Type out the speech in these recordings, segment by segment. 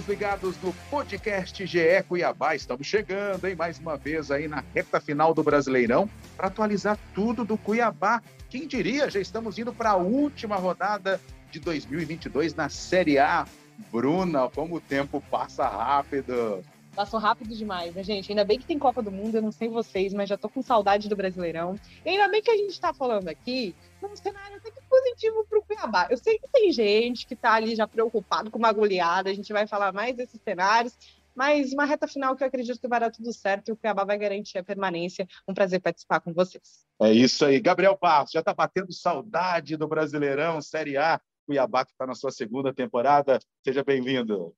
Amigos ligados no podcast GE Cuiabá. Estamos chegando, hein, mais uma vez aí na reta final do Brasileirão para atualizar tudo do Cuiabá. Quem diria, já estamos indo para a última rodada de 2022 na Série A. Bruna, como o tempo passa rápido. Passou rápido demais, né, gente? Ainda bem que tem Copa do Mundo, eu não sei vocês, mas já tô com saudade do Brasileirão. E ainda bem que a gente tá falando aqui num cenário até que positivo pro Cuiabá. Eu sei que tem gente que tá ali já preocupado com uma goleada, a gente vai falar mais desses cenários, mas uma reta final que eu acredito que vai dar tudo certo e o Cuiabá vai garantir a permanência. Um prazer participar com vocês. É isso aí. Gabriel Barros, já tá batendo saudade do Brasileirão, Série A. Cuiabá que está na sua segunda temporada. Seja bem-vindo.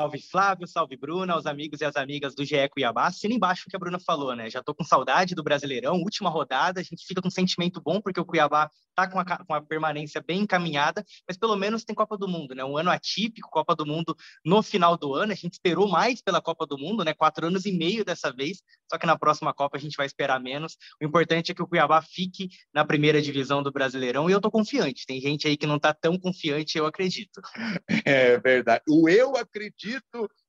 Salve Flávio, salve Bruna, os amigos e as amigas do GE Cuiabá. Assina embaixo o que a Bruna falou, né? Já tô com saudade do Brasileirão, última rodada, a gente fica com um sentimento bom porque o Cuiabá tá com a, com a permanência bem encaminhada, mas pelo menos tem Copa do Mundo, né? Um ano atípico, Copa do Mundo no final do ano. A gente esperou mais pela Copa do Mundo, né? Quatro anos e meio dessa vez, só que na próxima Copa a gente vai esperar menos. O importante é que o Cuiabá fique na primeira divisão do Brasileirão e eu tô confiante. Tem gente aí que não tá tão confiante, eu acredito. É verdade. O eu acredito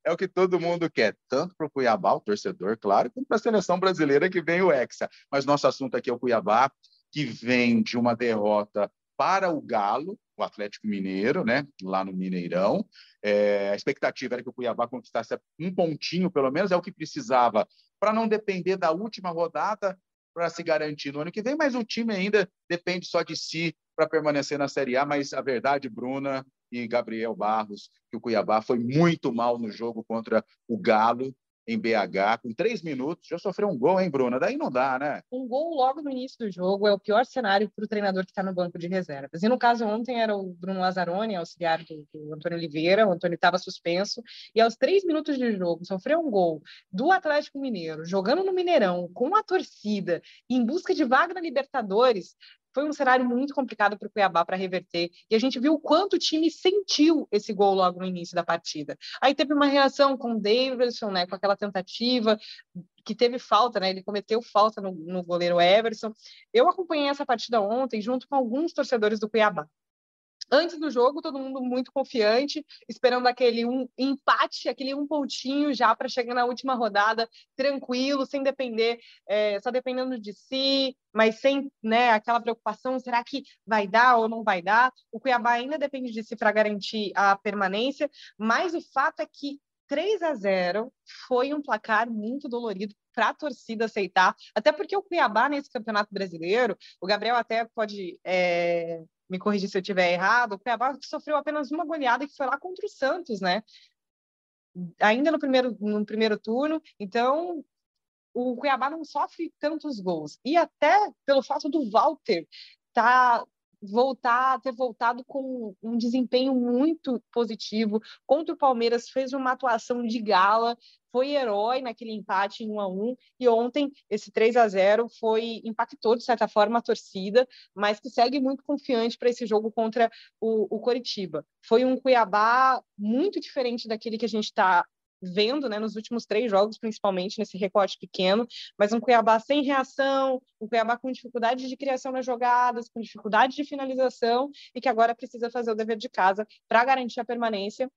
é o que todo mundo quer, tanto para o Cuiabá, o torcedor, claro, como para a seleção brasileira que vem o Hexa. Mas nosso assunto aqui é o Cuiabá, que vem de uma derrota para o Galo, o Atlético Mineiro, né, lá no Mineirão. É, a expectativa era que o Cuiabá conquistasse um pontinho, pelo menos, é o que precisava, para não depender da última rodada, para se garantir no ano que vem, mas o time ainda depende só de si para permanecer na Série A. Mas a verdade, Bruna, e Gabriel Barros, que o Cuiabá foi muito mal no jogo contra o Galo em BH, com três minutos, já sofreu um gol, hein, Bruna? Daí não dá, né? Um gol logo no início do jogo é o pior cenário para o treinador que está no banco de reservas. E no caso ontem era o Bruno Lazzaroni, auxiliar do, do Antônio Oliveira, o Antônio estava suspenso, e aos três minutos de jogo sofreu um gol do Atlético Mineiro, jogando no Mineirão, com a torcida, em busca de vaga na Libertadores foi um cenário muito complicado para o Cuiabá para reverter. E a gente viu o quanto o time sentiu esse gol logo no início da partida. Aí teve uma reação com o Davidson, né, com aquela tentativa que teve falta, né? Ele cometeu falta no, no goleiro Everson. Eu acompanhei essa partida ontem junto com alguns torcedores do Cuiabá. Antes do jogo, todo mundo muito confiante, esperando aquele um empate, aquele um pontinho já para chegar na última rodada tranquilo, sem depender, é, só dependendo de si, mas sem né, aquela preocupação: será que vai dar ou não vai dar? O Cuiabá ainda depende de si para garantir a permanência, mas o fato é que 3 a 0 foi um placar muito dolorido para a torcida aceitar, até porque o Cuiabá nesse Campeonato Brasileiro, o Gabriel até pode é, me corrigir se eu estiver errado, o Cuiabá sofreu apenas uma goleada que foi lá contra o Santos, né? Ainda no primeiro, no primeiro turno, então o Cuiabá não sofre tantos gols. E até pelo fato do Walter tá voltar, ter voltado com um desempenho muito positivo contra o Palmeiras, fez uma atuação de gala, foi herói naquele empate em 1 a 1 e ontem esse 3 a 0 foi impactou de certa forma a torcida, mas que segue muito confiante para esse jogo contra o, o Coritiba. Foi um Cuiabá muito diferente daquele que a gente está vendo né, nos últimos três jogos, principalmente nesse recorte pequeno, mas um Cuiabá sem reação, um Cuiabá com dificuldade de criação nas jogadas, com dificuldade de finalização e que agora precisa fazer o dever de casa para garantir a permanência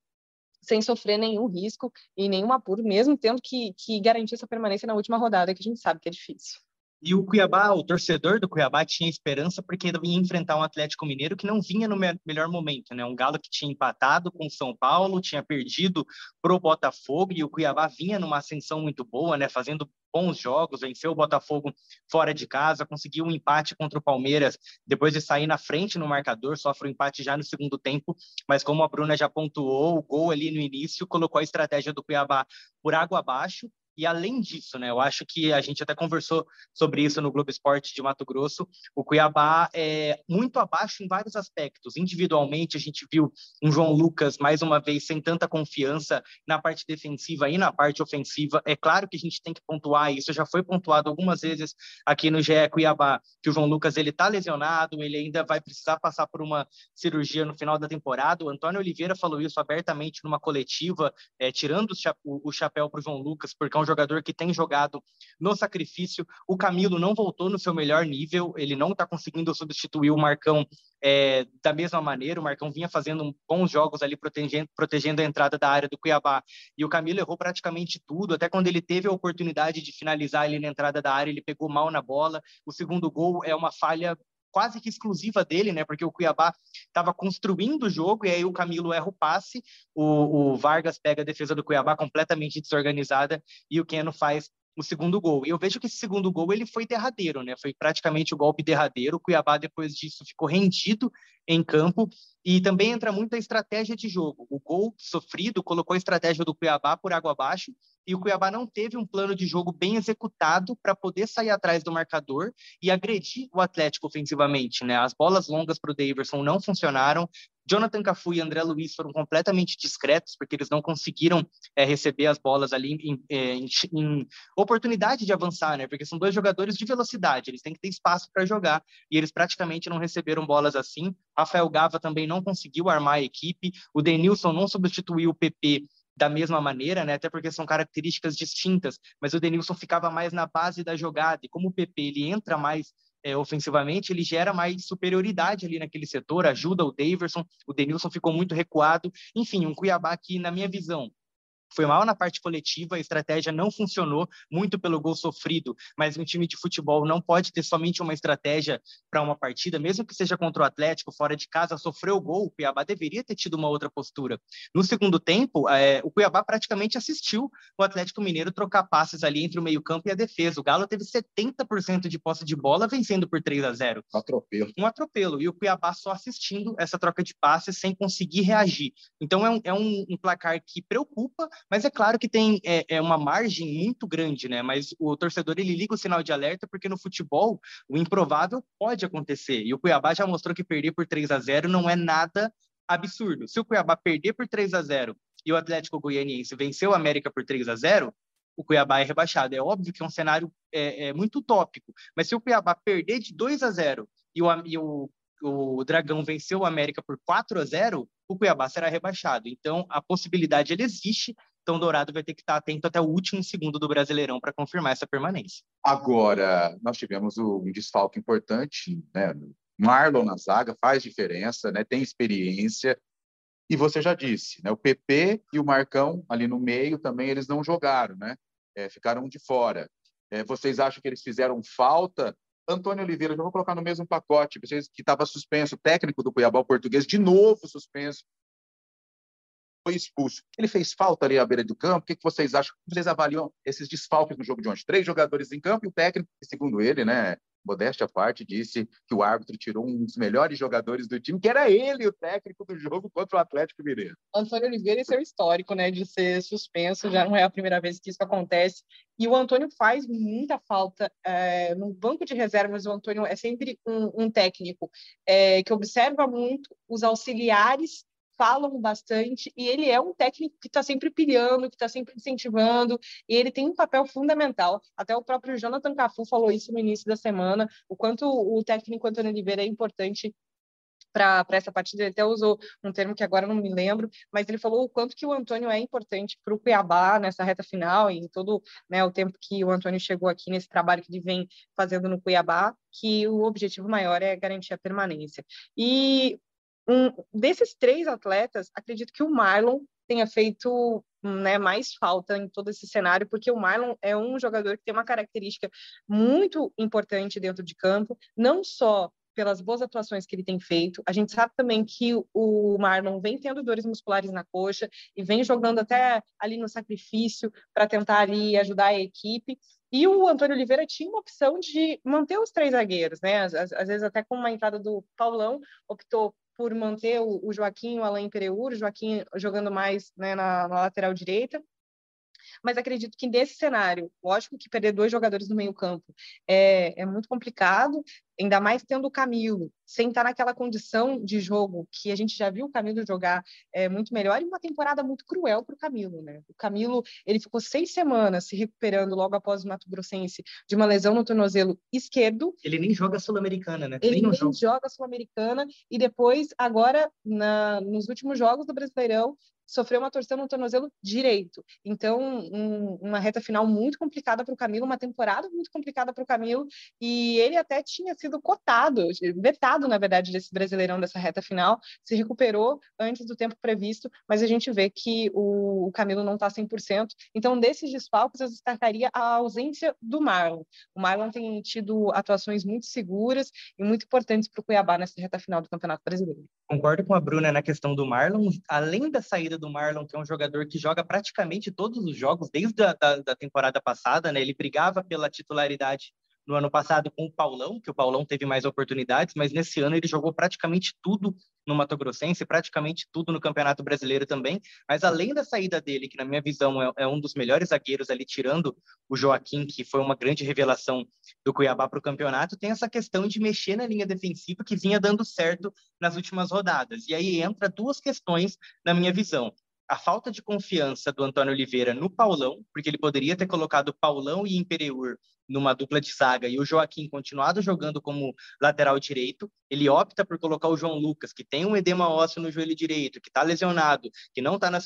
sem sofrer nenhum risco e nenhum apuro, mesmo tendo que, que garantir essa permanência na última rodada, que a gente sabe que é difícil. E o Cuiabá, o torcedor do Cuiabá tinha esperança porque ia enfrentar um Atlético Mineiro que não vinha no me melhor momento, né? Um Galo que tinha empatado com o São Paulo, tinha perdido pro Botafogo e o Cuiabá vinha numa ascensão muito boa, né? Fazendo bons jogos, venceu o Botafogo fora de casa, conseguiu um empate contra o Palmeiras depois de sair na frente no marcador, sofre um empate já no segundo tempo, mas como a Bruna já pontuou, o gol ali no início colocou a estratégia do Cuiabá por água abaixo E além disso, né, eu acho que a gente até conversou sobre isso no Globo Esporte de Mato Grosso. O Cuiabá é muito abaixo em vários aspectos. Individualmente, a gente viu um João Lucas mais uma vez sem tanta confiança na parte defensiva e na parte ofensiva. É claro que a gente tem que pontuar isso. Já foi pontuado algumas vezes aqui no GE Cuiabá que o João Lucas ele está lesionado, ele ainda vai precisar passar por uma cirurgia no final da temporada. O Antônio Oliveira falou isso abertamente numa coletiva, é, tirando o, o chapéu para o João Lucas, porque é um jogador que tem jogado no sacrifício. O Camilo não voltou no seu melhor nível, ele não está conseguindo substituir o Marcão é, da mesma maneira. O Marcão vinha fazendo bons jogos ali, protegendo, protegendo a entrada da área do Cuiabá. E o Camilo errou praticamente tudo, até quando ele teve a oportunidade de finalizar ali na entrada da área, ele pegou mal na bola. O segundo gol é uma falha quase que exclusiva dele, né? Porque o Cuiabá estava construindo o jogo e aí o Camilo erra o passe, o, o, Vargas pega a defesa do Cuiabá completamente desorganizada e o Keno faz o segundo gol. E eu vejo que esse segundo gol ele foi derradeiro, né? Foi praticamente o golpe derradeiro. O Cuiabá depois disso ficou rendido em campo e também entra muito a estratégia de jogo. O gol sofrido colocou a estratégia do Cuiabá por água abaixo e o Cuiabá não teve um plano de jogo bem executado para poder sair atrás do marcador e agredir o Atlético ofensivamente, né? As bolas longas para o Daverson não funcionaram. Jonathan Cafu e André Luiz foram completamente discretos, porque eles não conseguiram é, receber as bolas ali em, é, em, em, oportunidade de avançar, né? Porque são dois jogadores de velocidade, eles têm que ter espaço para jogar, e eles praticamente não receberam bolas assim. Rafael Gava também não conseguiu armar a equipe, o Denilson não substituiu o PP da mesma maneira, né? Até porque são características distintas, mas o Denilson ficava mais na base da jogada, e como o PP ele entra mais é, ofensivamente, ele gera mais superioridade ali naquele setor, ajuda o Daverson, o Denilson ficou muito recuado, enfim, um Cuiabá que, na minha visão, foi mal na parte coletiva, a estratégia não funcionou, muito pelo gol sofrido, mas um time de futebol não pode ter somente uma estratégia para uma partida, mesmo que seja contra o Atlético, fora de casa, sofreu o gol, o Cuiabá deveria ter tido uma outra postura. No segundo tempo, é, o Cuiabá praticamente assistiu o Atlético Mineiro trocar passes ali entre o meio-campo e a defesa. O Galo teve 70% de posse de bola, vencendo por 3 a 0. Um atropelo. Um atropelo. E o Cuiabá só assistindo essa troca de passes sem conseguir reagir. Então, é um, é um, um placar que preocupa, mas é claro que tem é, é, uma margem muito grande, né? Mas o torcedor ele liga o sinal de alerta porque no futebol o improvável pode acontecer. E o Cuiabá já mostrou que perder por 3 a 0 não é nada absurdo. Se o Cuiabá perder por 3 a 0 e o Atlético Goianiense venceu o América por 3 a 0, o Cuiabá é rebaixado. É óbvio que é um cenário é, é muito utópico, mas se o Cuiabá perder de 2 a 0 e o, e o o Dragão venceu o América por 4 a 0, o Cuiabá será rebaixado. Então, a possibilidade ele existe, então, Dourado vai ter que estar atento até o último segundo do Brasileirão para confirmar essa permanência. Agora, nós tivemos um desfalque importante, né? Marlon na zaga faz diferença, né? Tem experiência. E você já disse, né? O PP e o Marcão ali no meio também eles não jogaram, né? É, ficaram de fora. É, vocês acham que eles fizeram falta? Antônio Oliveira, já vou colocar no mesmo pacote, vocês que estava suspenso, técnico do Cuiabá português, de novo suspenso foi expulso. Ele fez falta ali à beira do campo? O que, vocês acham? Vocês avaliam esses desfalques no jogo de ontem? Três jogadores em campo e o técnico, segundo ele, né, modéstia à parte, disse que o árbitro tirou um dos melhores jogadores do time, que era ele, o técnico do jogo contra o Atlético Mineiro. Antônio Oliveira, é o histórico, né, de ser suspenso, já não é a primeira vez que isso acontece. E o Antônio faz muita falta é, no banco de reservas. O Antônio é sempre um, um técnico é, que observa muito os auxiliares falam bastante e ele é um técnico que está sempre pilhando, que está sempre incentivando e ele tem um papel fundamental. Até o próprio Jonathan Cafu falou isso no início da semana, o quanto o técnico Antônio Oliveira é importante para essa partida. Ele até usou um termo que agora não me lembro, mas ele falou o quanto que o Antônio é importante para o Cuiabá nessa reta final e todo né, o tempo que o Antônio chegou aqui nesse trabalho que ele vem fazendo no Cuiabá, que o objetivo maior é garantir a permanência. E um, desses três atletas, acredito que o Marlon tenha feito né, mais falta em todo esse cenário, porque o Marlon é um jogador que tem uma característica muito importante dentro de campo, não só pelas boas atuações que ele tem feito. A gente sabe também que o Marlon vem tendo dores musculares na coxa e vem jogando até ali no sacrifício para tentar ali ajudar a equipe. E o Antônio Oliveira tinha uma opção de manter os três zagueiros, né? Às, às vezes até com uma entrada do Paulão, optou por manter o, Joaquim, o Alain Pereur, o Joaquim jogando mais né, na, na, lateral direita. mas acredito que nesse cenário, lógico que perder dois jogadores no meio campo é, é muito complicado, ainda mais tendo o Camilo, sem estar naquela condição de jogo que a gente já viu o Camilo jogar é, muito melhor, e uma temporada muito cruel para o Camilo, né? O Camilo, ele ficou seis semanas se recuperando logo após o Mato Grossense de uma lesão no tornozelo esquerdo. Ele nem joga Sul-Americana, né? Ele nem, nem joga Sul-Americana, e depois, agora, na, nos últimos jogos do Brasileirão, sofreu uma torção no tornozelo direito. Então, um, uma reta final muito complicada para o Camilo, uma temporada muito complicada para o Camilo, e ele até tinha sido cotado, vetado, na verdade, desse Brasileirão, dessa reta final, se recuperou antes do tempo previsto, mas a gente vê que o, o Camilo não está 100%. Então, desses desfalques, eu destacaria a ausência do Marlon. O Marlon tem tido atuações muito seguras e muito importantes para o Cuiabá nessa reta final do Campeonato Brasileiro. Concordo com a Bruna na questão do Marlon, além da saída do Marlon, que é um jogador que joga praticamente todos os jogos, desde a da, da temporada passada, né? Ele brigava pela titularidade no ano passado com o Paulão, que o Paulão teve mais oportunidades, mas nesse ano ele jogou praticamente tudo no Mato Grossense, praticamente tudo no Campeonato Brasileiro também. Mas além da saída dele, que na minha visão é, é um dos melhores zagueiros ali, tirando o Joaquim, que foi uma grande revelação do Cuiabá para o campeonato, tem essa questão de mexer na linha defensiva que vinha dando certo nas últimas rodadas. E aí entra duas questões na minha visão a falta de confiança do Antônio Oliveira no Paulão, porque ele poderia ter colocado Paulão e Imperiur numa dupla de zaga e o Joaquim continuado jogando como lateral direito, ele opta por colocar o João Lucas, que tem um edema ósseo no joelho direito, que está lesionado, que não está na,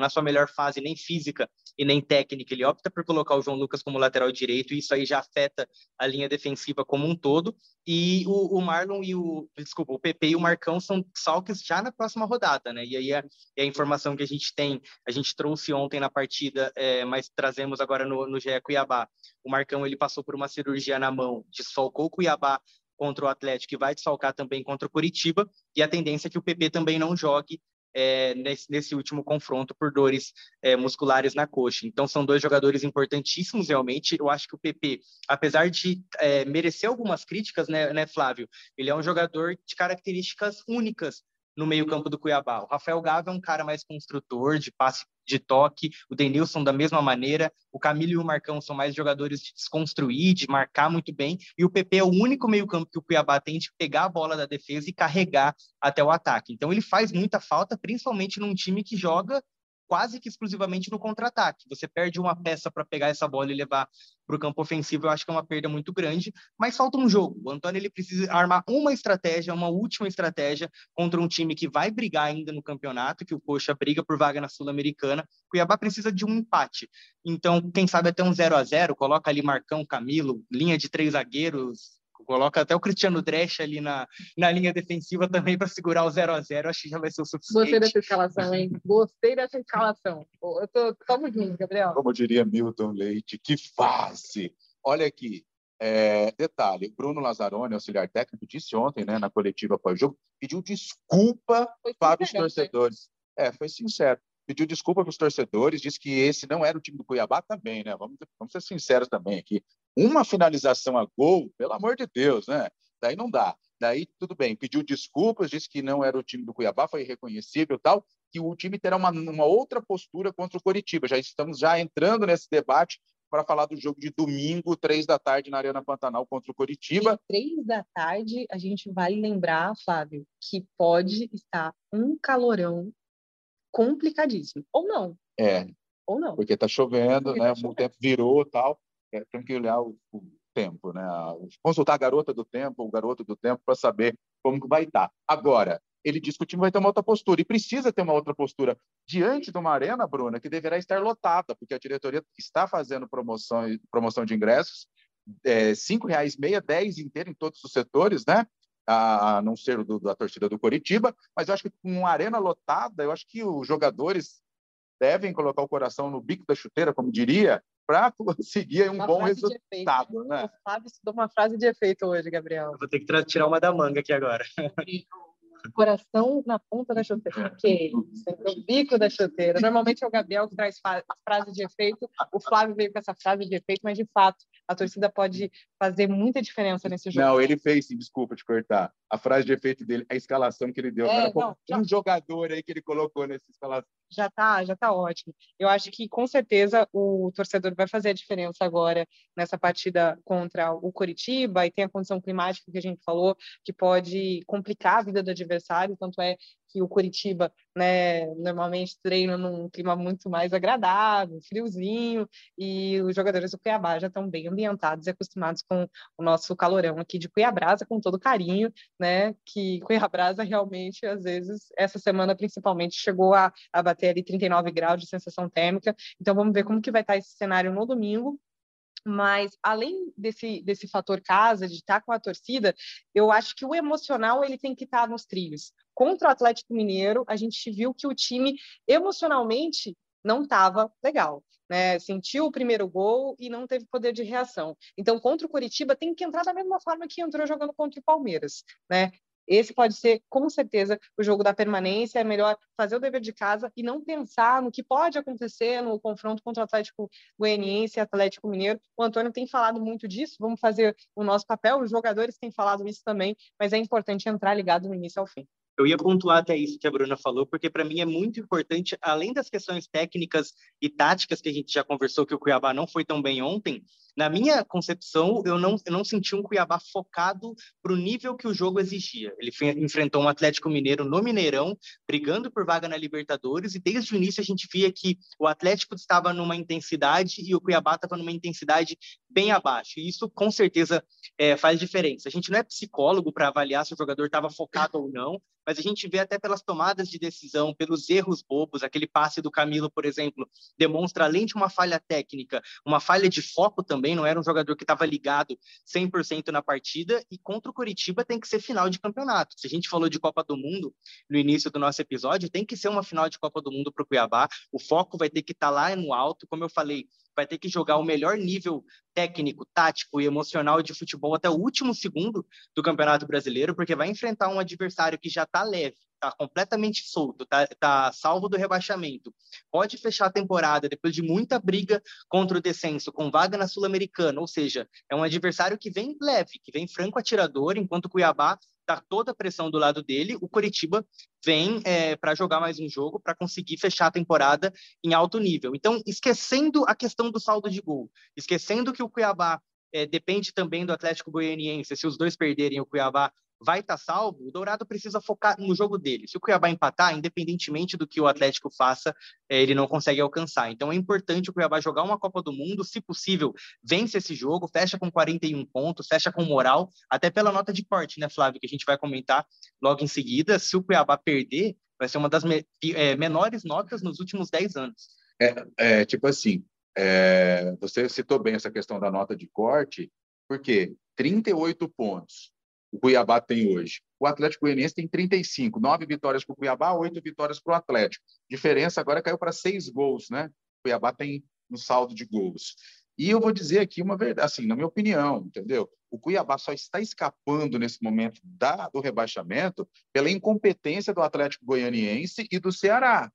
na, sua melhor fase, nem física e nem técnica. Ele opta por colocar o João Lucas como lateral direito, e isso aí já afeta a linha defensiva como um todo. E o, o Marlon e o. Desculpa, o PP e o Marcão são salques já na próxima rodada, né? E aí a, a informação que a gente tem, a gente trouxe ontem na partida, é, mas trazemos agora no, no GE Cuiabá. O Marcão ele passou por uma cirurgia na mão, desfalcou o Cuiabá contra o Atlético e vai desfalcar também contra o Curitiba, e a tendência é que o PP também não jogue é, nesse, nesse, último confronto por dores é, musculares na coxa. Então, são dois jogadores importantíssimos, realmente. Eu acho que o PP, apesar de é, merecer algumas críticas, né, né, Flávio? Ele é um jogador de características únicas no meio-campo do Cuiabá. O Rafael Gava é um cara mais construtor, de passe de toque, o Denilson da mesma maneira, o Camilo e o Marcão são mais jogadores de desconstruir, de marcar muito bem, e o PP é o único meio-campo que o Cuiabá tem de pegar a bola da defesa e carregar até o ataque. Então ele faz muita falta, principalmente num time que joga quase que exclusivamente no contra-ataque. Você perde uma peça para pegar essa bola e levar para o campo ofensivo, eu acho que é uma perda muito grande, mas falta um jogo. O Antônio ele precisa armar uma estratégia, uma última estratégia contra um time que vai brigar ainda no campeonato, que o Coxa briga por vaga na Sul-Americana. Cuiabá precisa de um empate. Então, quem sabe até um 0 a 0 coloca ali Marcão, Camilo, linha de três zagueiros, Coloca até o Cristiano Dresch ali na, na linha defensiva também para segurar o 0 a 0 Acho que já vai ser o suficiente. Gostei dessa escalação, hein? Gostei dessa escalação. Eu tô, tamo junto, Gabriel. Como diria Milton Leite, que fase! Olha aqui, é, detalhe, Bruno Lazzaroni, auxiliar técnico, disse ontem, né, na coletiva pós-jogo, pediu desculpa para os torcedores. É, foi sincero. Pediu desculpa para os torcedores, disse que esse não era o time do Cuiabá também, né? Vamos, vamos ser sinceros também aqui. Uma finalização a gol, pelo amor de Deus, né? Daí não dá. Daí tudo bem, pediu desculpas, disse que não era o time do Cuiabá, foi irreconhecível tal, que o time terá uma, uma outra postura contra o Coritiba. Já estamos já entrando nesse debate para falar do jogo de domingo, três da tarde, na Arena Pantanal contra o Coritiba. E três da tarde, a gente vai lembrar, Flávio, que pode estar um calorão complicadíssimo. Ou não. É. Ou não. Porque está chovendo, Porque né? Tá chovendo. O tempo virou tal é, tem que olhar o, o, tempo, né? Consultar a garota do tempo, o garoto do tempo, para saber como vai estar. Agora, ele diz que o time vai ter uma outra postura e precisa ter uma outra postura diante de uma arena, Bruna, que deverá estar lotada, porque a diretoria está fazendo promoção, promoção de ingressos, é, cinco reais meia, dez inteiro em todos os setores, né? A, não ser do, da torcida do Coritiba, mas eu acho que com uma arena lotada, eu acho que os jogadores devem colocar o coração no bico da chuteira, como diria, para conseguir um uma bom resultado. Né? O Fábio estudou uma frase de efeito hoje, Gabriel. Eu vou ter que tirar uma da manga aqui agora. Coração na ponta da chuteira. Que isso, no bico da chuteira. Normalmente é o Gabriel que traz a frase de efeito. O Flávio veio com essa frase de efeito, mas de fato a torcida pode fazer muita diferença nesse jogo. Não, ele fez sim, desculpa te cortar. A frase de efeito dele, a escalação que ele deu. É, não, um jogador aí que ele colocou nessa escalação já tá, já tá ótimo. Eu acho que com certeza o torcedor vai fazer a diferença agora nessa partida contra o Coritiba e tem a condição climática que a gente falou que pode complicar a vida do adversário, tanto é que o Curitiba, né, normalmente treina num clima muito mais agradável, friozinho, e os jogadores do Cuiabá já estão bem ambientados e acostumados com o nosso calorão aqui de Cuiabrasa, com todo carinho, né, que Cuiabrasa realmente, às vezes, essa semana principalmente, chegou a, a bater ali 39 graus de sensação térmica, então vamos ver como que vai estar esse cenário no domingo, mas além desse, desse fator casa, de estar com a torcida, eu acho que o emocional ele tem que estar nos trilhos. Contra o Atlético Mineiro, a gente viu que o time emocionalmente não estava legal. Né, sentiu o primeiro gol e não teve poder de reação. Então, contra o Curitiba, tem que entrar da mesma forma que entrou jogando contra o Palmeiras. Né? Esse pode ser, com certeza, o jogo da permanência. É melhor fazer o dever de casa e não pensar no que pode acontecer no confronto contra o Atlético Goianiense e Atlético Mineiro. O Antônio tem falado muito disso, vamos fazer o nosso papel. Os jogadores têm falado isso também, mas é importante entrar ligado no início ao fim. Eu ia pontuar até isso que a Bruna falou, porque para mim é muito importante, além das questões técnicas e táticas que a gente já conversou, que o Cuiabá não foi tão bem ontem, na minha concepção, eu não, eu não senti um Cuiabá focado para o nível que o jogo exigia. Ele enfrentou um Atlético Mineiro no Mineirão, brigando por vaga na Libertadores, e desde o início a gente via que o Atlético estava numa intensidade e o Cuiabá estava numa intensidade bem abaixo. E isso, com certeza, é, faz diferença. A gente não é psicólogo para avaliar se o jogador estava focado ou não, mas a gente vê até pelas tomadas de decisão, pelos erros bobos, aquele passe do Camilo, por exemplo, demonstra, além de uma falha técnica, uma falha de foco também, não era um jogador que estava ligado 100% na partida, e contra o Curitiba tem que ser final de campeonato. Se a gente falou de Copa do Mundo no início do nosso episódio, tem que ser uma final de Copa do Mundo para o Cuiabá, o foco vai ter que estar tá lá no alto, como eu falei, vai ter que jogar o melhor nível técnico, tático e emocional de futebol até o último segundo do Campeonato Brasileiro, porque vai enfrentar um adversário que já está leve, está completamente solto, está tá salvo do rebaixamento. Pode fechar a temporada depois de muita briga contra o descenso, com vaga na Sul-Americana, ou seja, é um adversário que vem leve, que vem franco atirador, enquanto o Cuiabá está toda a pressão do lado dele, o Coritiba vem é, para jogar mais um jogo, para conseguir fechar a temporada em alto nível. Então, esquecendo a questão do saldo de gol, esquecendo que o Cuiabá é, depende também do Atlético Goianiense, se os dois perderem, o Cuiabá vai estar tá salvo, o Dourado precisa focar no jogo dele. Se o Cuiabá empatar, independentemente do que o Atlético faça, é, ele não consegue alcançar. Então é importante o Cuiabá jogar uma Copa do Mundo, se possível, vence esse jogo, fecha com 41 pontos, fecha com moral, até pela nota de corte, né, Flávio, que a gente vai comentar logo em seguida. Se o Cuiabá perder, vai ser uma das me é, menores notas nos últimos 10 anos. É, é tipo assim, é, você citou bem essa questão da nota de corte, porque 38 pontos o Cuiabá tem hoje. O Atlético Goianiense tem 35, nove vitórias para o Cuiabá, oito vitórias para o Atlético. Diferença agora caiu para seis gols, né? O Cuiabá tem no saldo de gols. E eu vou dizer aqui uma verdade, assim, na minha opinião, entendeu? O Cuiabá só está escapando nesse momento da, do rebaixamento pela incompetência do Atlético Goianiense e do Ceará,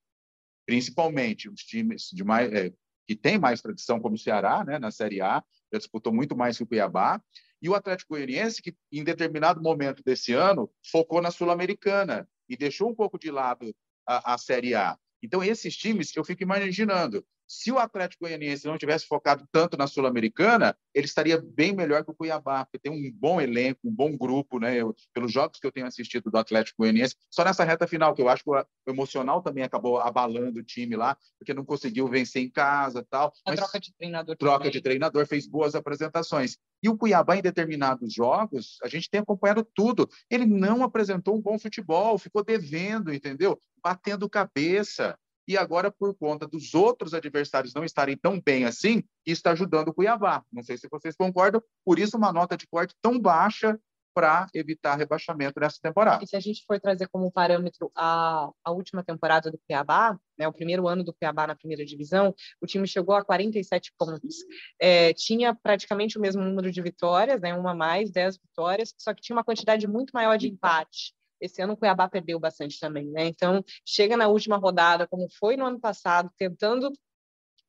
principalmente os times de mais, é, que têm mais tradição, como o Ceará, né, na Série A, já disputou muito mais que o Cuiabá, e o Atlético Goianiense, que em determinado momento desse ano focou na Sul-Americana e deixou um pouco de lado a, a Série A. Então, esses times, eu fico imaginando, se o Atlético Goianiense não tivesse focado tanto na Sul-Americana, ele estaria bem melhor que o Cuiabá, porque tem um bom elenco, um bom grupo, né? Eu, pelos jogos que eu tenho assistido do Atlético Goianiense, só nessa reta final, que eu acho que o emocional também acabou abalando o time lá, porque não conseguiu vencer em casa tal. A troca de treinador. Troca também. de treinador, fez boas apresentações. E o Cuiabá, em determinados jogos, a gente tem acompanhado tudo. Ele não apresentou um bom futebol, ficou devendo, entendeu? Batendo cabeça e agora, por conta dos outros adversários não estarem tão bem assim, está ajudando o Cuiabá. Não sei se vocês concordam, por isso uma nota de corte tão baixa para evitar rebaixamento nessa temporada. E se a gente for trazer como parâmetro a, a última temporada do Cuiabá, né, o primeiro ano do Cuiabá na primeira divisão, o time chegou a 47 pontos. É, tinha praticamente o mesmo número de vitórias, né, uma mais, 10 vitórias, só que tinha uma quantidade muito maior de empate. Esse ano o Cuiabá perdeu bastante também, né? Então, chega na última rodada, como foi no ano passado, tentando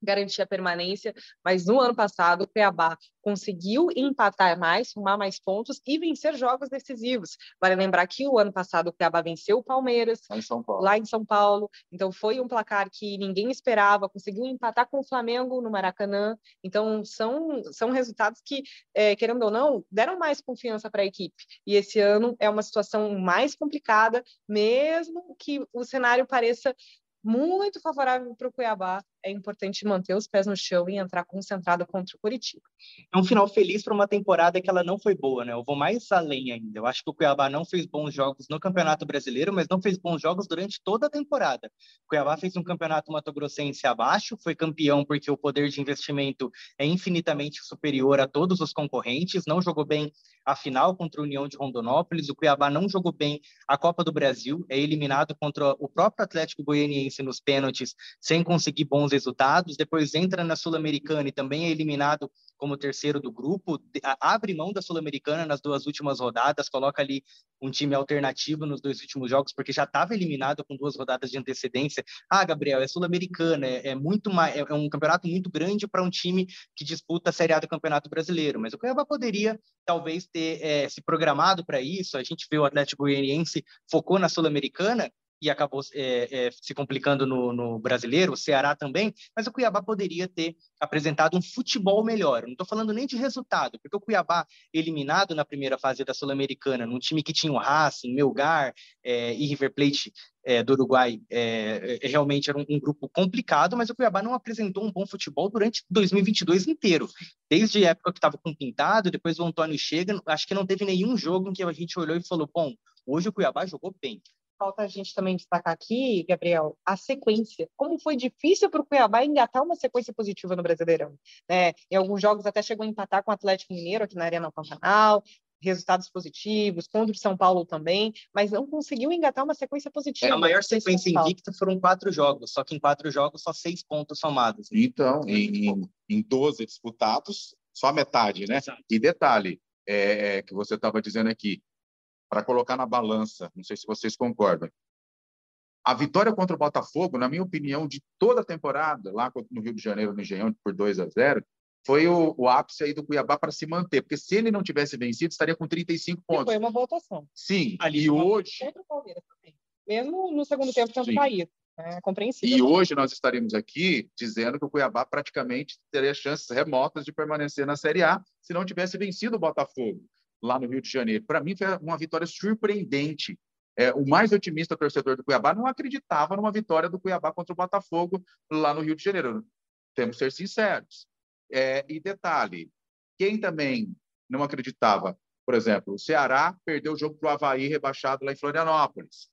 garantir a permanência, mas no ano passado o Cuiabá conseguiu empatar mais, somar mais pontos e vencer jogos decisivos. Vale lembrar que o ano passado o Cuiabá venceu o Palmeiras lá em São Paulo, lá em São Paulo. então foi um placar que ninguém esperava, conseguiu empatar com o Flamengo no Maracanã, então são, são resultados que, é, querendo ou não, deram mais confiança para a equipe, e esse ano é uma situação mais complicada, mesmo que o cenário pareça muito favorável para o Cuiabá, é importante manter os pés no chão e entrar concentrado contra o Curitiba. É um final feliz para uma temporada que ela não foi boa, né? Eu vou mais além ainda. Eu acho que o Cuiabá não fez bons jogos no Campeonato Brasileiro, mas não fez bons jogos durante toda a temporada. O Cuiabá fez um campeonato mato-grossense abaixo, foi campeão porque o poder de investimento é infinitamente superior a todos os concorrentes, não jogou bem a final contra a União de Rondonópolis, o Cuiabá não jogou bem a Copa do Brasil, é eliminado contra o próprio Atlético Goianiense nos pênaltis, sem conseguir bons resultados, depois entra na Sul-Americana e também é eliminado como terceiro do grupo, abre mão da Sul-Americana nas duas últimas rodadas, coloca ali um time alternativo nos dois últimos jogos, porque já estava eliminado com duas rodadas de antecedência. Ah, Gabriel, é Sul-Americana, é, é, muito mais, é, é um campeonato muito grande para um time que disputa a Série A do Campeonato Brasileiro, mas o Cuiabá poderia talvez ter é, se programado para isso. A gente vê o Atlético Goianiense focou na Sul-Americana e acabou é, é, se complicando no, no, brasileiro, o Ceará também, mas o Cuiabá poderia ter apresentado um futebol melhor. não estou falando nem de resultado, porque o Cuiabá, eliminado na primeira fase da Sul-Americana, num time que tinha o Racing, Melgar é, e River Plate é, do Uruguai, é, é, realmente era um, um, grupo complicado, mas o Cuiabá não apresentou um bom futebol durante 2022 inteiro. Desde a época que estava com Pintado, depois o Antônio chega, acho que não teve nenhum jogo em que a gente olhou e falou, bom, hoje o Cuiabá jogou bem falta a gente também destacar aqui, Gabriel, a sequência. Como foi difícil para o Cuiabá engatar uma sequência positiva no Brasileirão. Né? Em alguns jogos até chegou a empatar com o Atlético Mineiro aqui na Arena Pantanal, resultados positivos, contra o São Paulo também, mas não conseguiu engatar uma sequência positiva. É, a maior sequência invicta foram quatro jogos, só que em quatro jogos só seis pontos somados. Então, em, em 12 disputados, só metade, né? Exato. E detalhe, é, é, que você estava dizendo aqui, para colocar na balança. Não sei se vocês concordam. A vitória contra o Botafogo, na minha opinião, de toda a temporada, lá no Rio de Janeiro, no Engenhão, por 2 a 0, foi o, o ápice aí do Cuiabá para se manter, porque se ele não tivesse vencido, estaria com 35 pontos. E foi uma votação. Sim, Ali, e hoje... Contra o Palmeiras também. Mesmo no segundo tempo, tendo caído. É compreensível. E hoje nós estaríamos aqui dizendo que o Cuiabá praticamente teria chances remotas de permanecer na Série A se não tivesse vencido o Botafogo lá no Rio de Janeiro. Para mim, foi uma vitória surpreendente. É, o mais otimista torcedor do Cuiabá não acreditava numa vitória do Cuiabá contra o Botafogo lá no Rio de Janeiro. Temos que ser sinceros. É, e detalhe, quem também não acreditava, por exemplo, o Ceará perdeu o jogo para o Havaí rebaixado lá em Florianópolis.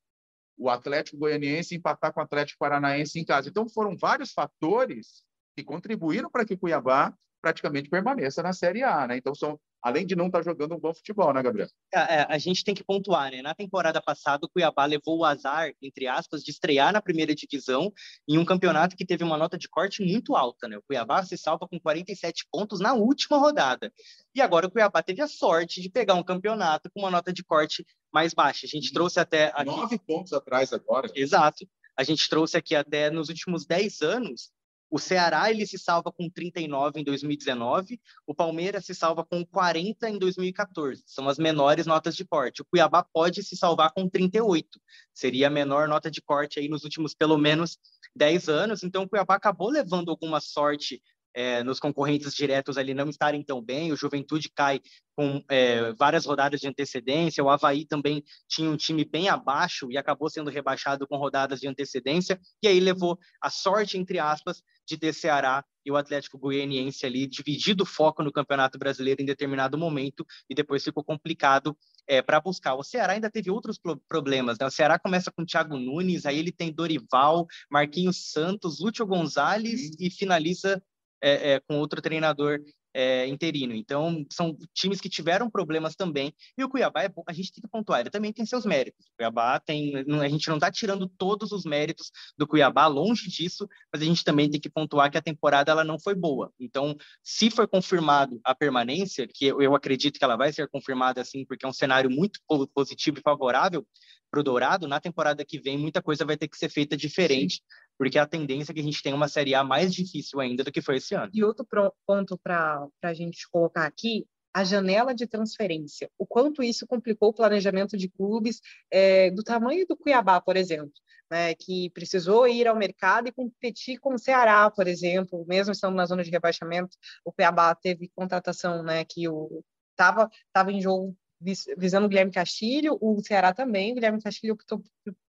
O Atlético Goianiense empatar com o Atlético Paranaense em casa. Então, foram vários fatores que contribuíram para que o Cuiabá praticamente permaneça na Série A. Né? Então, são além de não estar tá jogando um bom futebol, né, Gabriel? É, é, a gente tem que pontuar, né? Na temporada passada, o Cuiabá levou o azar, entre aspas, de estrear na primeira divisão em um campeonato que teve uma nota de corte muito alta, né? O Cuiabá se salva com 47 pontos na última rodada. E agora o Cuiabá teve a sorte de pegar um campeonato com uma nota de corte mais baixa. A gente trouxe até. Aqui... Nove pontos atrás agora. Exato. A gente trouxe aqui até nos últimos 10 anos o Ceará ele se salva com 39 em 2019, o Palmeiras se salva com 40 em 2014. São as menores notas de corte. O Cuiabá pode se salvar com 38. Seria a menor nota de corte aí nos últimos pelo menos 10 anos. Então o Cuiabá acabou levando alguma sorte é, nos concorrentes diretos ali não estarem tão bem, o Juventude cai com é, várias rodadas de antecedência, o Havaí também tinha um time bem abaixo e acabou sendo rebaixado com rodadas de antecedência, e aí levou a sorte, entre aspas, de ter Ceará e o Atlético Goianiense ali dividido o foco no Campeonato Brasileiro em determinado momento e depois ficou complicado é, para buscar. O Ceará ainda teve outros problemas, né? O Ceará começa com Thiago Nunes, aí ele tem Dorival, Marquinhos Santos, Lúcio Gonzalez e finaliza é, é, com outro treinador é, interino. Então, são times que tiveram problemas também. E o Cuiabá, é, a gente tem que pontuar, ele também tem seus méritos. O Cuiabá tem. A gente não está tirando todos os méritos do Cuiabá, longe disso, mas a gente também tem que pontuar que a temporada ela não foi boa. Então, se for confirmado a permanência, que eu, acredito que ela vai ser confirmada assim, porque é um cenário muito positivo e favorável para o Dourado, na temporada que vem, muita coisa vai ter que ser feita diferente. Porque a tendência é que a gente tenha uma Série A mais difícil ainda do que foi esse ano. E outro ponto para a gente colocar aqui a janela de transferência, o quanto isso complicou o planejamento de clubes é, do tamanho do Cuiabá, por exemplo, né, que precisou ir ao mercado e competir com o Ceará, por exemplo, mesmo estando na zona de rebaixamento, o Cuiabá teve contratação né, que estava tava em jogo visando o Guilherme Castilho, o Ceará também, o Guilherme Castilho optou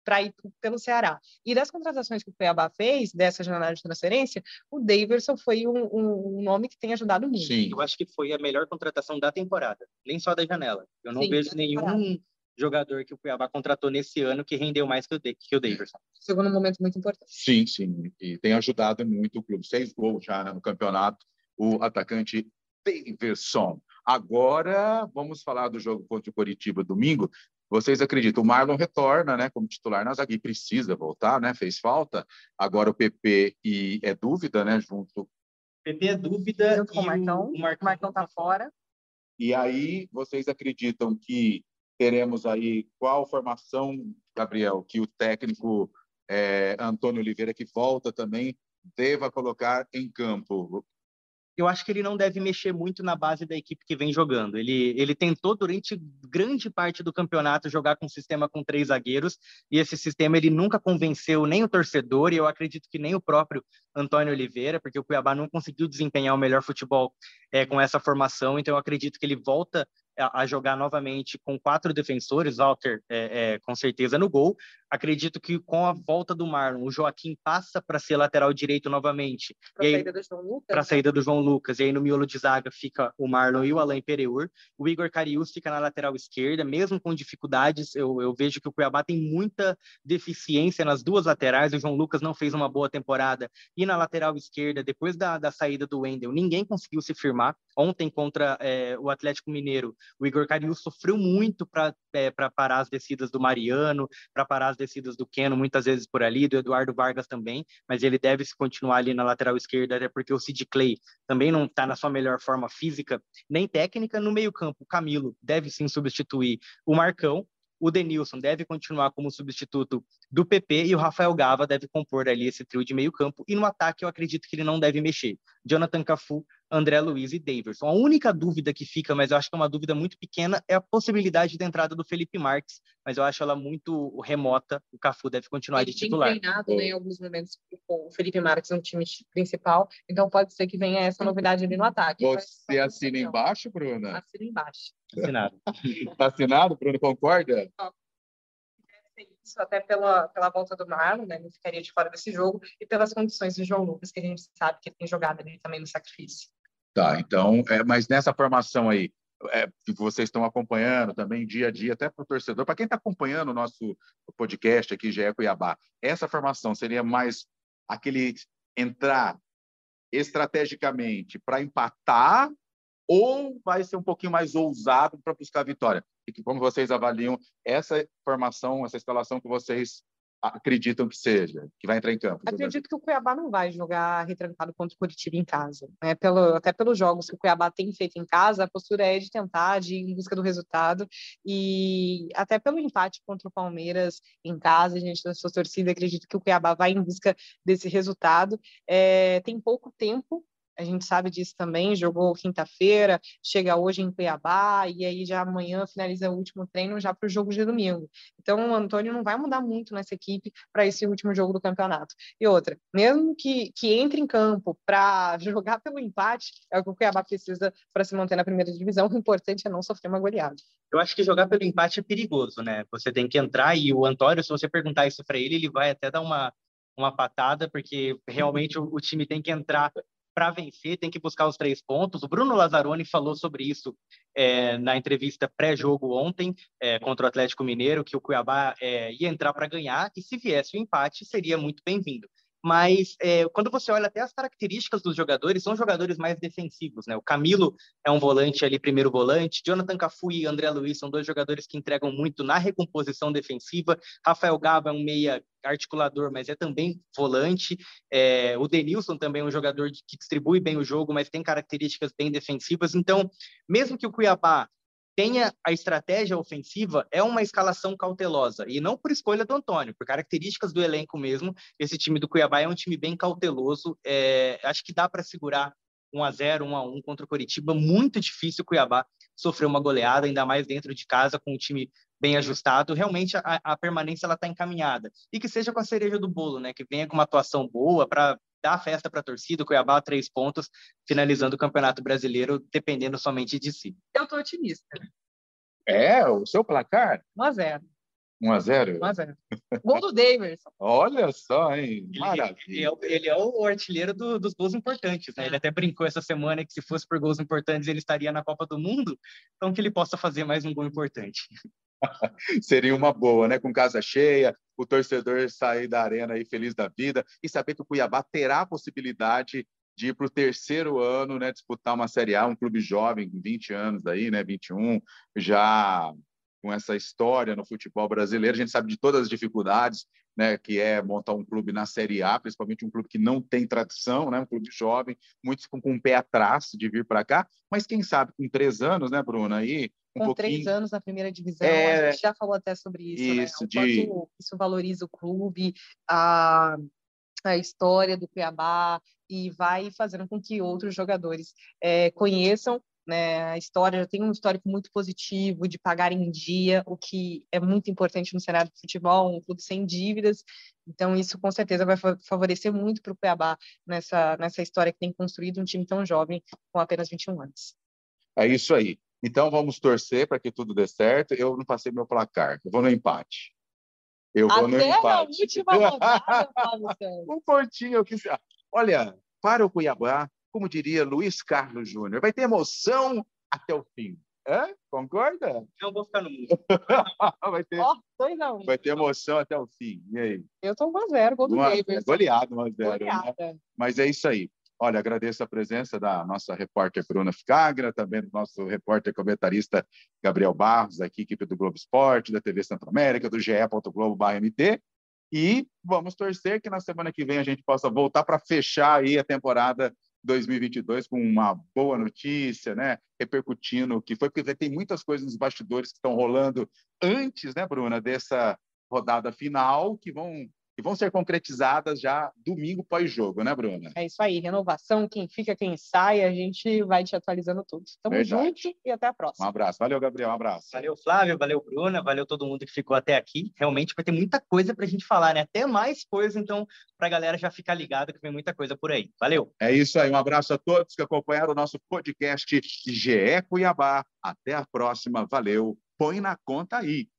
para ir pelo Ceará. E das contratações que o Cuiabá fez, dessa jornada de transferência, o Daverson foi um, um, um, nome que tem ajudado muito. Sim, eu acho que foi a melhor contratação da temporada, nem só da janela. Eu não Sim, vejo nenhum jogador que o Cuiabá contratou nesse ano que rendeu mais que o, que o Daverson. Segundo momento muito importante. Sim, sim, e tem ajudado muito o clube. Seis gols já no campeonato, o atacante Daverson. Agora, vamos falar do jogo contra o Coritiba domingo. Vocês acreditam? O Marlon retorna, né, como titular na zaga e precisa voltar, né? Fez falta. Agora o PP e é dúvida, né, junto. PP é dúvida junto com o Marcão. O Marcão, Marcão tá fora. E aí, vocês acreditam que teremos aí qual formação, Gabriel, que o técnico é, Antônio Oliveira, que volta também, deva colocar em campo? Eu acho que ele não deve mexer muito na base da equipe que vem jogando. Ele, ele tentou durante grande parte do campeonato jogar com um sistema com três zagueiros e esse sistema ele nunca convenceu nem o torcedor e eu acredito que nem o próprio Antônio Oliveira, porque o Cuiabá não conseguiu desempenhar o melhor futebol é, com essa formação. Então eu acredito que ele volta a, jogar novamente com quatro defensores, Walter é, é, com certeza no gol. Acredito que com a volta do Marlon, o Joaquim passa para ser lateral direito novamente. Para a saída do João Lucas. Para a saída do João Lucas. E aí no miolo de zaga fica o Marlon e o Alain Pereur. O Igor Carius fica na lateral esquerda, mesmo com dificuldades. Eu, eu vejo que o Cuiabá tem muita deficiência nas duas laterais. O João Lucas não fez uma boa temporada. E na lateral esquerda, depois da, da saída do Wendel, ninguém conseguiu se firmar. Ontem contra é, o Atlético Mineiro, o Igor Carius sofreu muito para é, parar as descidas do Mariano, para parar as descidas do Keno, muitas vezes por ali, do Eduardo Vargas também, mas ele deve se continuar ali na lateral esquerda, até porque o Sid Clay também não está na sua melhor forma física, nem técnica. No meio-campo, o Camilo deve sim substituir o Marcão, o Denilson deve continuar como substituto do PP e o Rafael Gava deve compor ali esse trio de meio campo. E no ataque eu acredito que ele não deve mexer. Jonathan Cafu, André Luiz e Daverson. A única dúvida que fica, mas eu acho que é uma dúvida muito pequena, é a possibilidade de entrada do Felipe Marques, mas eu acho ela muito remota. O Cafu deve continuar ele de titular. Ele tem treinado né, em alguns momentos com o Felipe Marques no time principal, então pode ser que venha essa novidade ali no ataque. Você assina embaixo, Bruna? Assina embaixo. Assinado. Está assinado, Bruno, concorda? Isso até pela, pela volta do Marlon, né? Ele ficaria de fora desse jogo, e pelas condições do João Lucas, que a gente sabe que ele tem jogado ali também no sacrifício. Tá, então, é, mas nessa formação aí, é, que vocês estão acompanhando também dia a dia, até para o torcedor, para quem está acompanhando o nosso podcast aqui, GE Cuiabá, essa formação seria mais aquele entrar estrategicamente para empatar ou vai ser um pouquinho mais ousado para buscar a vitória? E como vocês avaliam essa formação, essa instalação que vocês acreditam que seja, que vai entrar em campo? Acredito que o Cuiabá não vai jogar retrancado contra o Curitiba em casa. Né? Pelo, até pelos jogos que o Cuiabá tem feito em casa, a postura é de tentar, de ir em busca do resultado. E até pelo empate contra o Palmeiras em casa, a gente, da sua torcida, acredito que o Cuiabá vai em busca desse resultado. É, tem pouco tempo a gente sabe disso também, jogou quinta-feira, chega hoje em Cuiabá, e aí já amanhã finaliza o último treino já para o jogo de domingo. Então, o Antônio não vai mudar muito nessa equipe para esse último jogo do campeonato. E outra, mesmo que, que entre em campo para jogar pelo empate, é o que o Cuiabá precisa para se manter na primeira divisão, o importante é não sofrer uma goleada. Eu acho que jogar pelo empate é perigoso, né? Você tem que entrar e o Antônio, se você perguntar isso para ele, ele vai até dar uma, uma patada, porque realmente o, o time tem que entrar para vencer tem que buscar os três pontos. O Bruno Lazzaroni falou sobre isso é, na entrevista pré-jogo ontem é, contra o Atlético Mineiro, que o Cuiabá é, ia entrar para ganhar e se viesse o empate seria muito bem-vindo mas é, quando você olha até as características dos jogadores, são jogadores mais defensivos, né? O Camilo é um volante ali, primeiro volante, Jonathan Cafu e André Luiz são dois jogadores que entregam muito na recomposição defensiva, Rafael Gaba é um meia articulador, mas é também volante, é, o Denilson também é um jogador que distribui bem o jogo, mas tem características bem defensivas, então, mesmo que o Cuiabá tenha a estratégia ofensiva, é uma escalação cautelosa. E não por escolha do Antônio, por características do elenco mesmo. Esse time do Cuiabá é um time bem cauteloso. É, acho que dá para segurar 1 a 0 1 a 1 contra o Coritiba. Muito difícil o Cuiabá sofrer uma goleada, ainda mais dentro de casa, com o time bem ajustado. Realmente a, a permanência ela está encaminhada. E que seja com a cereja do bolo, né? Que venha com uma atuação boa para dar festa para a torcida, o Cuiabá três pontos, finalizando o Campeonato Brasileiro, dependendo somente de si. Eu estou otimista. É, o seu placar? 1 a 0 1 a 0 1 a 0 Gol do Daverson. Olha só, hein? Maravilha. Ele, é, ele é o artilheiro do, dos gols importantes, né? Ele até brincou essa semana que se fosse por gols importantes ele estaria na Copa do Mundo, então que ele possa fazer mais um gol importante. Seria uma boa, né? Com casa cheia, o torcedor sair da arena aí feliz da vida e saber que o Cuiabá terá a possibilidade de ir para o terceiro ano, né, disputar uma Série A, um clube jovem, com 20 anos aí, né, 21, já com essa história no futebol brasileiro. A gente sabe de todas as dificuldades, né, que é montar um clube na Série A, principalmente um clube que não tem tradição, né, um clube jovem, muitos com, o pé atrás de vir para cá, mas quem sabe com três anos, né, Bruna, aí um com pouquinho... três anos na primeira divisão, é... a gente já falou até sobre isso, isso, né? de... isso valoriza o clube, a, a história do Cuiabá e vai fazendo com que outros jogadores é, conheçam né, a história, já tem um histórico muito positivo de pagar em dia, o que é muito importante no cenário de futebol, um clube sem dívidas, então isso com certeza vai favorecer muito para o Cuiabá nessa, nessa história que tem construído um time tão jovem com apenas 21 anos. É isso aí. Então vamos torcer para que tudo dê certo. Eu não passei meu placar, eu vou no empate. Eu vou Até no empate. última rodada, um pontinho eu quis. Olha, para o Cuiabá, como diria Luiz Carlos Júnior, vai ter emoção até o fim. É? Concorda? Eu vou ficar no mundo. vai ter, oh, dois a um. vai ter emoção até o fim. E aí? Eu tô 1x0, gol do Davis. Goleado 1x0. Né? Mas é isso aí. Olha, agradeço a presença da nossa repórter Bruna Ficagra, também do nosso repórter comentarista Gabriel Barros, aqui, equipe do Globo Esporte, da TV Centro América, do ge.globo.mt. E vamos torcer que na semana que vem a gente possa voltar para fechar aí a temporada 2022 com uma boa notícia, né? Repercutindo o que foi, porque tem muitas coisas nos bastidores que estão rolando antes, né, Bruna, dessa rodada final que vão e vão ser concretizadas já domingo pós-jogo, né, Bruna? É isso aí, renovação, quem fica, quem sai, a gente vai te atualizando tudo. Tamo junto e até a próxima. Um abraço. Valeu, Gabriel, um abraço. Valeu, Flávio, valeu, Bruna, valeu todo mundo que ficou até aqui. Realmente vai ter muita coisa para a gente falar, né? Até mais coisa, então, para a galera já ficar ligada que vem muita coisa por aí. Valeu. É isso aí, um abraço a todos que acompanharam o nosso podcast GE Cuiabá. Até a próxima, valeu. Põe na conta aí.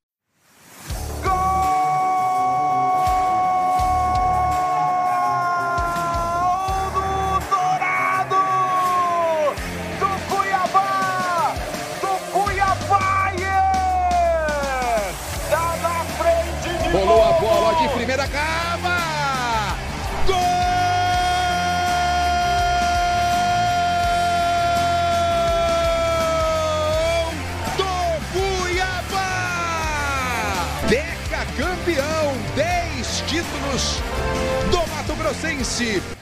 Grossense.